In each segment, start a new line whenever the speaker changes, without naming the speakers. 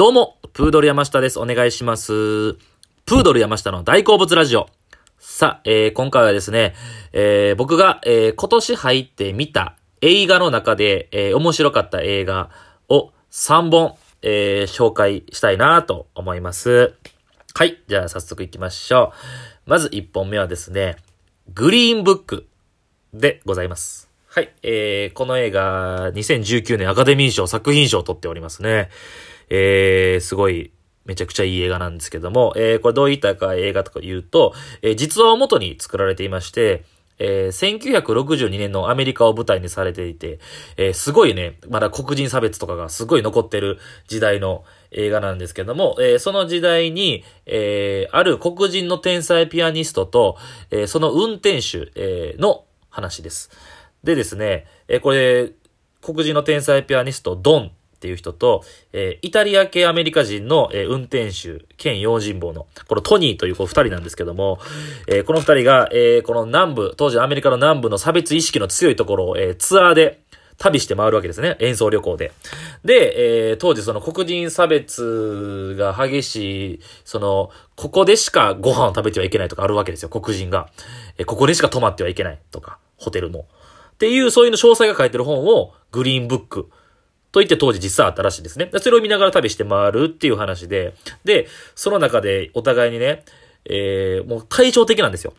どうも、プードル山下です。お願いします。プードル山下の大好物ラジオ。さあ、えー、今回はですね、えー、僕が、えー、今年入って見た映画の中で、えー、面白かった映画を3本、えー、紹介したいなと思います。はい。じゃあ早速行きましょう。まず1本目はですね、グリーンブックでございます。はい。えー、この映画、2019年アカデミー賞作品賞を取っておりますね。えー、すごい、めちゃくちゃいい映画なんですけども、えー、これどういった映画とか言うと、えー、実話を元に作られていまして、えー、1962年のアメリカを舞台にされていて、えー、すごいね、まだ黒人差別とかがすごい残ってる時代の映画なんですけども、えー、その時代に、え、ある黒人の天才ピアニストと、え、その運転手、え、の話です。でですね、え、これ、黒人の天才ピアニスト、ドンっていう人と、えー、イタリア系アメリカ人の、えー、運転手兼用心棒の、このトニーというこう二人なんですけども、えー、この二人が、え、この南部、当時アメリカの南部の差別意識の強いところを、え、ツアーで、旅して回るわけですね。演奏旅行で。で、えー、当時その黒人差別が激しい、その、ここでしかご飯を食べてはいけないとかあるわけですよ、黒人が。えー、ここでしか泊まってはいけないとか、ホテルも。っていう、そういうの詳細が書いてる本を、グリーンブックと言って当時実際あったらしいですね。それを見ながら旅して回るっていう話で、で、その中でお互いにね、えー、もう対照的なんですよ。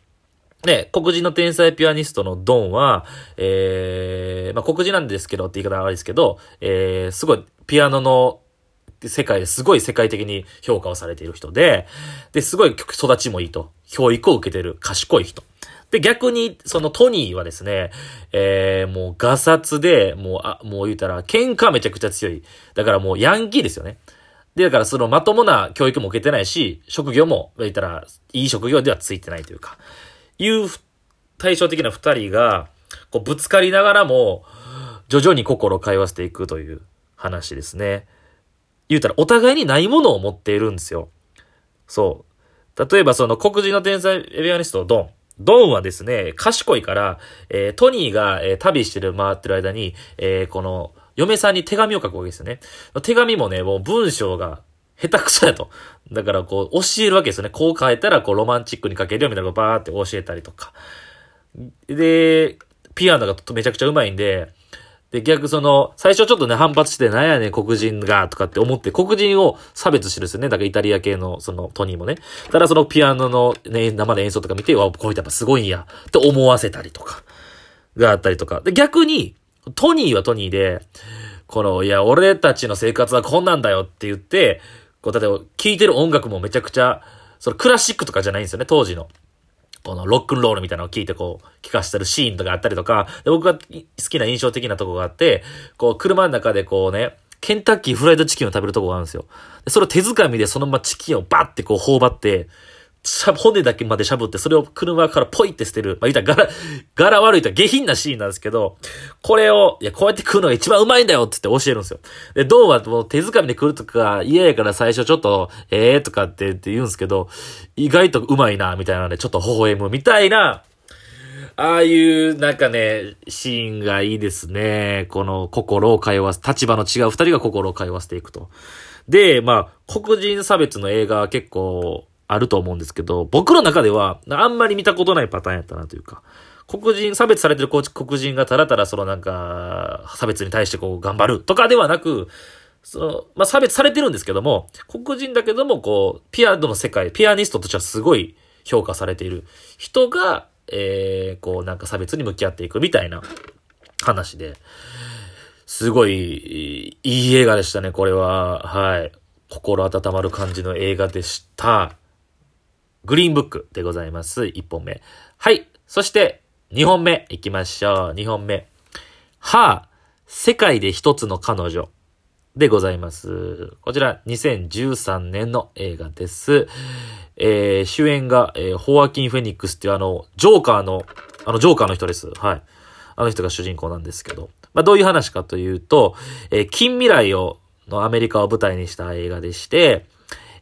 ね、黒人の天才ピアニストのドンは、えー、まあ、黒人なんですけどって言い方は悪いですけど、えー、すごいピアノの世界ですごい世界的に評価をされている人で、で、すごい育ちもいいと。教育を受けてる賢い人。で、逆に、そのトニーはですね、えー、もう、ガサツで、もう、あ、もう言うたら、喧嘩めちゃくちゃ強い。だからもう、ヤンキーですよね。で、だからその、まともな教育も受けてないし、職業も、言ったら、いい職業ではついてないというか、いう、対照的な二人が、こう、ぶつかりながらも、徐々に心を通わせていくという話ですね。言うたら、お互いにないものを持っているんですよ。そう。例えばその黒人の天才エビアニスト、ドン。ドンはですね、賢いから、えー、トニーが、えー、旅してる、回ってる間に、えー、この、嫁さんに手紙を書くわけですよね。手紙もね、もう文章が下手くそやと。だからこう、教えるわけですよね。こう書いたら、こう、ロマンチックに書けるよみたいなのをバーって教えたりとか。で、ピアノがめちゃくちゃうまいんで、で、逆その、最初ちょっとね、反発して、なんやねん、黒人が、とかって思って、黒人を差別してるんですよね。だからイタリア系の、その、トニーもね。ただそのピアノのね、生で演奏とか見て、わ、こういったやっぱすごいんや、って思わせたりとか、があったりとか。で、逆に、トニーはトニーで、この、いや、俺たちの生活はこんなんだよって言って、こう、例えば、聴いてる音楽もめちゃくちゃ、そのクラシックとかじゃないんですよね、当時の。このロックンロールみたいなのを聞いてこう、聞かしてるシーンとかあったりとか、で僕が好きな印象的なとこがあって、こう、車の中でこうね、ケンタッキーフライドチキンを食べるとこがあるんですよ。でそれを手掴みでそのままチキンをバッてこう頬張って、しゃ骨だけまでしゃぶって、それを車からポイって捨てる。まあ、言ったら、柄、柄悪いと下品なシーンなんですけど、これを、いや、こうやって食うのが一番うまいんだよって言って教えるんですよ。で、ドンはもう手掴みで食うとか嫌やから最初ちょっと、ええー、とかってって言うんですけど、意外とうまいな、みたいなので、ちょっと微笑むみたいな、ああいう、なんかね、シーンがいいですね。この心を通わす、立場の違う二人が心を通わせていくと。で、まあ、黒人差別の映画は結構あると思うんですけど、僕の中では、あんまり見たことないパターンやったなというか、黒人、差別されてる黒人がたらたらそのなんか、差別に対してこう頑張るとかではなく、その、まあ、差別されてるんですけども、黒人だけども、こう、ピアノの世界、ピアニストとしてはすごい評価されている人が、えー、こう、なんか差別に向き合っていくみたいな話で、すごい、いい映画でしたね、これは。はい。心温まる感じの映画でした。グリーンブックでございます。1本目。はい。そして、2本目行きましょう。2本目。はあ、世界で一つの彼女。でございます。こちら、2013年の映画です。えー、主演が、えー、ホアキン・フェニックスっていうあの、ジョーカーの、あの、ジョーカーの人です。はい。あの人が主人公なんですけど。まあ、どういう話かというと、えー、近未来を、のアメリカを舞台にした映画でして、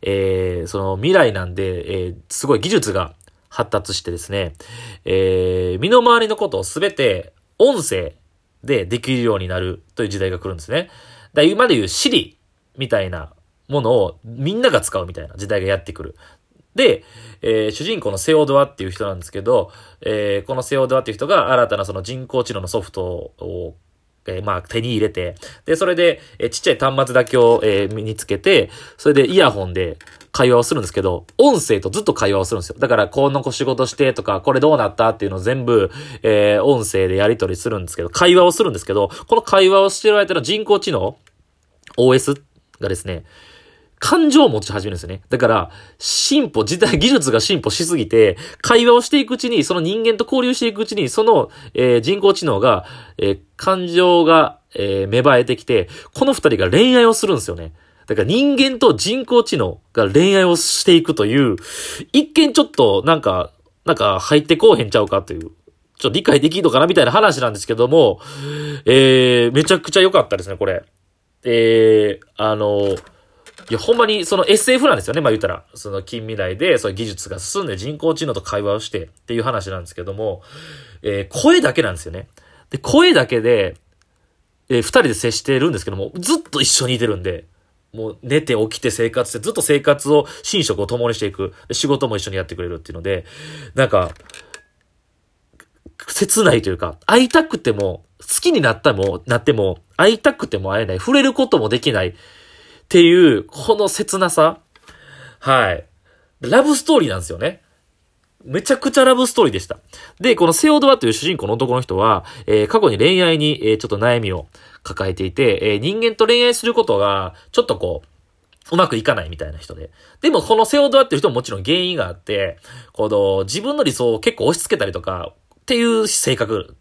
えー、その未来なんで、えー、すごい技術が発達してですね、えー、身の回りのことをすべて音声でできるようになるという時代が来るんですね。だ今で言う Siri みたいなものをみんなが使うみたいな時代がやってくる。で、えー、主人公のセオドアっていう人なんですけど、えー、このセオドアっていう人が新たなその人工知能のソフトをえー、まあ、手に入れて、で、それで、えー、ちっちゃい端末だけを、えー、身につけて、それでイヤホンで会話をするんですけど、音声とずっと会話をするんですよ。だから、この子仕事してとか、これどうなったっていうのを全部、えー、音声でやり取りするんですけど、会話をするんですけど、この会話をしてる間の人工知能 ?OS がですね、感情を持ち始めるんですよね。だから、進歩、時代、技術が進歩しすぎて、会話をしていくうちに、その人間と交流していくうちに、その、えー、人工知能が、えー、感情が、えー、芽生えてきて、この二人が恋愛をするんですよね。だから人間と人工知能が恋愛をしていくという、一見ちょっと、なんか、なんか入ってこうへんちゃうかという、ちょっと理解できんのかなみたいな話なんですけども、えー、めちゃくちゃ良かったですね、これ。えー、あのいや、ほんまにその SF なんですよね。まあ言ったら。その近未来で、そういう技術が進んで人工知能と会話をしてっていう話なんですけども、えー、声だけなんですよね。で、声だけで、えー、二人で接してるんですけども、ずっと一緒にいてるんで、もう寝て起きて生活して、ずっと生活を、寝食を共にしていく。仕事も一緒にやってくれるっていうので、なんか、切ないというか、会いたくても、好きになったも、なっても、会いたくても会えない、触れることもできない、っていう、この切なさ。はい。ラブストーリーなんですよね。めちゃくちゃラブストーリーでした。で、このセオドアという主人公の男の人は、えー、過去に恋愛に、えー、ちょっと悩みを抱えていて、えー、人間と恋愛することが、ちょっとこう、うまくいかないみたいな人で。でも、このセオドアっていう人ももちろん原因があって、この、自分の理想を結構押し付けたりとか、っていう性格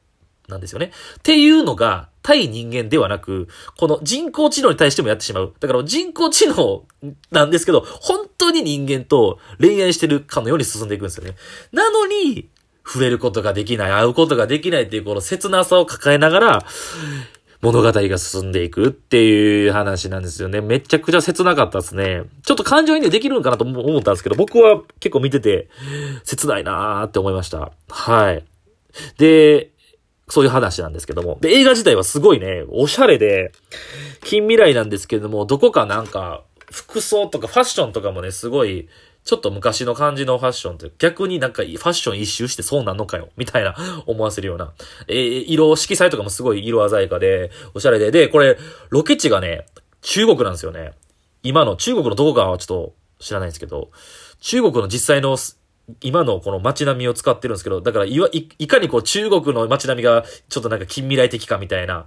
なんですよね。っていうのが、対人間ではなく、この人工知能に対してもやってしまう。だから人工知能なんですけど、本当に人間と恋愛してるかのように進んでいくんですよね。なのに、触れることができない、会うことができないっていうこの切なさを抱えながら、物語が進んでいくっていう話なんですよね。めちゃくちゃ切なかったですね。ちょっと感情移入できるのかなと思ったんですけど、僕は結構見てて、切ないなーって思いました。はい。で、そういう話なんですけども。で、映画自体はすごいね、おしゃれで、近未来なんですけども、どこかなんか、服装とかファッションとかもね、すごい、ちょっと昔の感じのファッションって、逆になんかファッション一周してそうなのかよ、みたいな思わせるような。えー、色、色彩とかもすごい色鮮やかで、おしゃれで、で、これ、ロケ地がね、中国なんですよね。今の中国のどこかはちょっと知らないんですけど、中国の実際の今のこの街並みを使ってるんですけど、だからいわ、い、かにこう中国の街並みがちょっとなんか近未来的かみたいな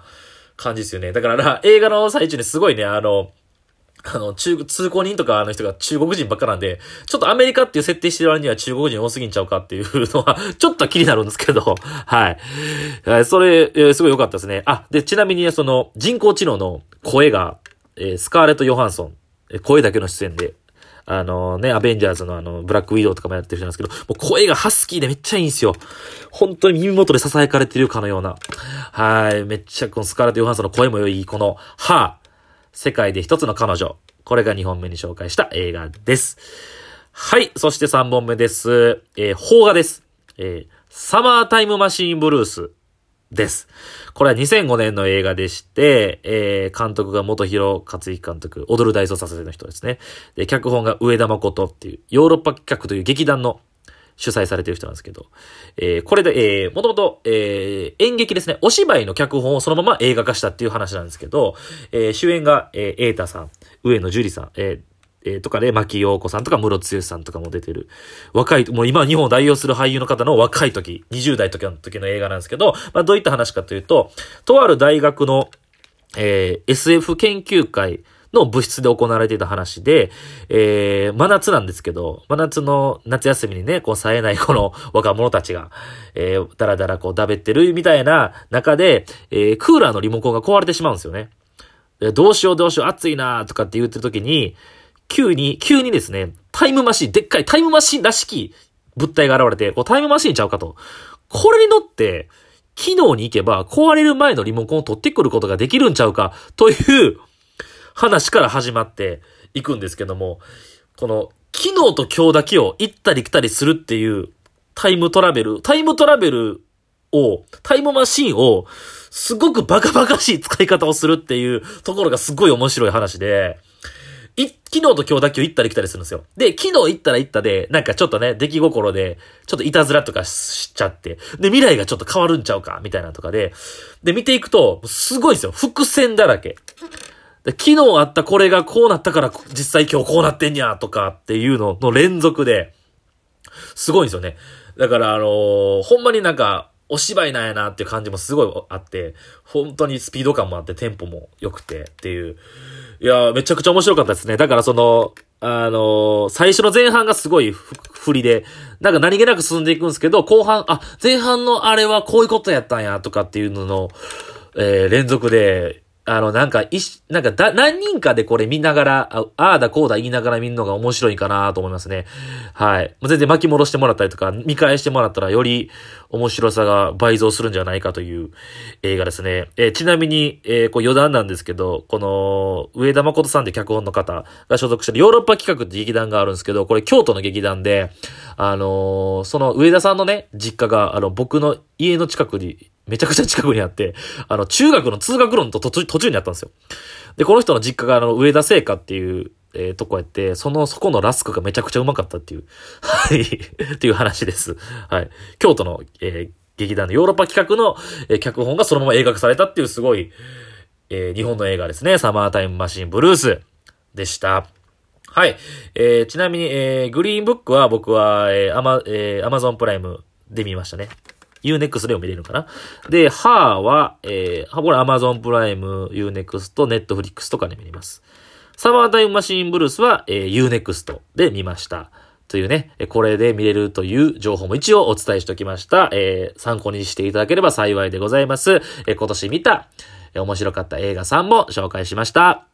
感じですよね。だからな 映画の最中にすごいね、あの、あの、中、通行人とかの人が中国人ばっかなんで、ちょっとアメリカっていう設定してる割には中国人多すぎんちゃうかっていうのは、ちょっと気になるんですけど、はい。それ、えすごい良かったですね。あ、で、ちなみにその人工知能の声が、えー、スカーレット・ヨハンソン、声だけの出演で、あのね、アベンジャーズのあの、ブラックウィドウとかもやってる人なんですけど、もう声がハスキーでめっちゃいいんですよ。本当に耳元で囁かれてるかのような。はい。めっちゃこのスカーレット・ヨハンソンの声も良い、この、は世界で一つの彼女。これが2本目に紹介した映画です。はい。そして3本目です。えー、邦画です。えー、サマータイムマシーンブルース。です。これは2005年の映画でして、えー、監督が元広克之監督、踊る大捜査線の人ですね。で、脚本が上田誠っていう、ヨーロッパ企画という劇団の主催されてる人なんですけど、えー、これで、えー、もともと、えー、演劇ですね、お芝居の脚本をそのまま映画化したっていう話なんですけど、えー、主演が、えー、瑛太さん、上野樹里さん、えー、えー、とかで、牧陽子さんとか、室剛さんとかも出てる。若い、もう今日本を代表する俳優の方の若い時、20代時の時の映画なんですけど、まあどういった話かというと、とある大学の、えー、SF 研究会の部室で行われていた話で、えー、真夏なんですけど、真夏の夏休みにね、こう冴えないこの若者たちが、えー、だらだらこうだべってるみたいな中で、えー、クーラーのリモコンが壊れてしまうんですよね。どうしようどうしよう暑いなとかって言ってる時に、急に、急にですね、タイムマシン、でっかいタイムマシンらしき物体が現れて、こうタイムマシンちゃうかと。これに乗って、機能に行けば壊れる前のリモコンを取ってくることができるんちゃうかという話から始まっていくんですけども、この機能と今日だけを行ったり来たりするっていうタイムトラベル、タイムトラベルを、タイムマシンをすごくバカバカしい使い方をするっていうところがすごい面白い話で、い、昨日と今日だけ行ったり来たりするんですよ。で、昨日行ったら行ったで、なんかちょっとね、出来心で、ちょっといたずらとかしちゃって、で、未来がちょっと変わるんちゃうか、みたいなとかで、で、見ていくと、すごいですよ。伏線だらけ。で昨日あったこれがこうなったから実際今日こうなってんやとかっていうのの連続で、すごいんですよね。だからあのー、ほんまになんか、お芝居なんやなっていう感じもすごいあって、本当にスピード感もあって、テンポも良くてっていう。いや、めちゃくちゃ面白かったですね。だからその、あのー、最初の前半がすごい振りで、なんか何気なく進んでいくんですけど、後半、あ、前半のあれはこういうことやったんや、とかっていうのの、えー、連続で、あの、なんか、いし、なんかだ、何人かでこれ見ながら、ああだこうだ言いながら見るのが面白いかなと思いますね。はい。全然巻き戻してもらったりとか、見返してもらったらより面白さが倍増するんじゃないかという映画ですね。えー、ちなみに、えー、こう余談なんですけど、この、上田誠さんって脚本の方が所属してるヨーロッパ企画って劇団があるんですけど、これ京都の劇団で、あのー、その上田さんのね、実家が、あの、僕の家の近くにめちゃくちゃ近くにあって、あの、中学の通学路の途中にあったんですよ。で、この人の実家があの、上田製菓っていう、えー、とこやって、その、そこのラスクがめちゃくちゃうまかったっていう、はい、っていう話です。はい。京都の、えー、劇団のヨーロッパ企画の、えー、脚本がそのまま映画化されたっていうすごい、えー、日本の映画ですね。サマータイムマシンブルースでした。はい。えー、ちなみに、えー、グリーンブックは僕は、えー、アマ、えー、アマゾンプライムで見ましたね。Unext でも見れるのかな？で、ハーは、えー、これ Amazon プライム、Unext、Netflix とかで見れます。サマータイムマシンブルースは、えー、Unext で見ました。というね、これで見れるという情報も一応お伝えしておきました。えー、参考にしていただければ幸いでございます。えー、今年見た、えー、面白かった映画さんも紹介しました。